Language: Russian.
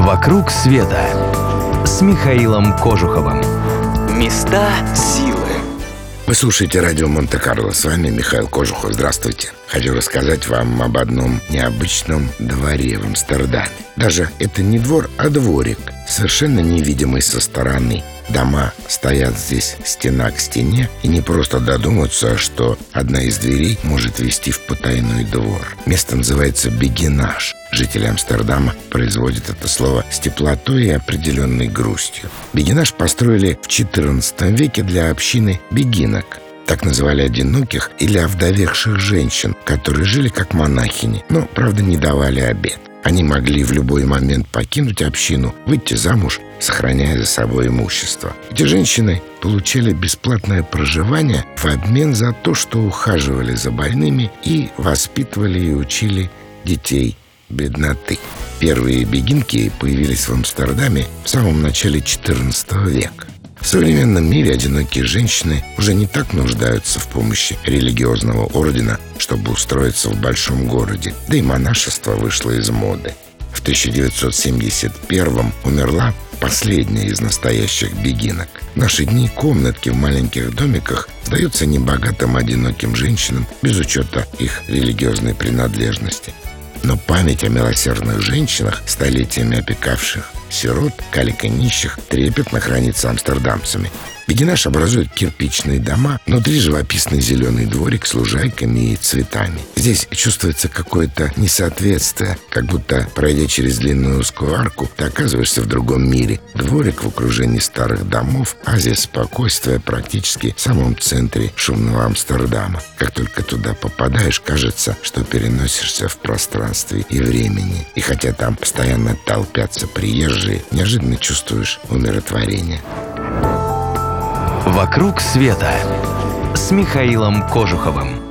«Вокруг света» с Михаилом Кожуховым. Места силы. Вы слушаете радио Монте-Карло. С вами Михаил Кожухов. Здравствуйте. Хочу рассказать вам об одном необычном дворе в Амстердаме. Даже это не двор, а дворик, совершенно невидимый со стороны. Дома стоят здесь стена к стене и не просто додуматься, что одна из дверей может вести в потайной двор. Место называется Бегинаж. Жители Амстердама производят это слово с теплотой и определенной грустью. Бегинаж построили в XIV веке для общины бегинок. Так называли одиноких или овдовевших женщин, которые жили как монахини, но, правда, не давали обед. Они могли в любой момент покинуть общину, выйти замуж, сохраняя за собой имущество. Эти женщины получали бесплатное проживание в обмен за то, что ухаживали за больными и воспитывали и учили детей бедноты. Первые бегинки появились в Амстердаме в самом начале XIV века. В современном мире одинокие женщины уже не так нуждаются в помощи религиозного ордена, чтобы устроиться в большом городе, да и монашество вышло из моды. В 1971 умерла последняя из настоящих бегинок. В наши дни комнатки в маленьких домиках сдаются небогатым одиноким женщинам без учета их религиозной принадлежности. Но память о милосердных женщинах, столетиями опекавших сирот, калика нищих, трепетно хранится амстердамцами. Бегинаш образует кирпичные дома, внутри живописный зеленый дворик с лужайками и цветами. Здесь чувствуется какое-то несоответствие, как будто, пройдя через длинную узкую арку, ты оказываешься в другом мире. Дворик в окружении старых домов, азия спокойствия практически в самом центре шумного Амстердама. Как только туда попадаешь, кажется, что переносишься в пространстве и времени. И хотя там постоянно толпятся приезжие, неожиданно чувствуешь умиротворение. «Вокруг света» с Михаилом Кожуховым.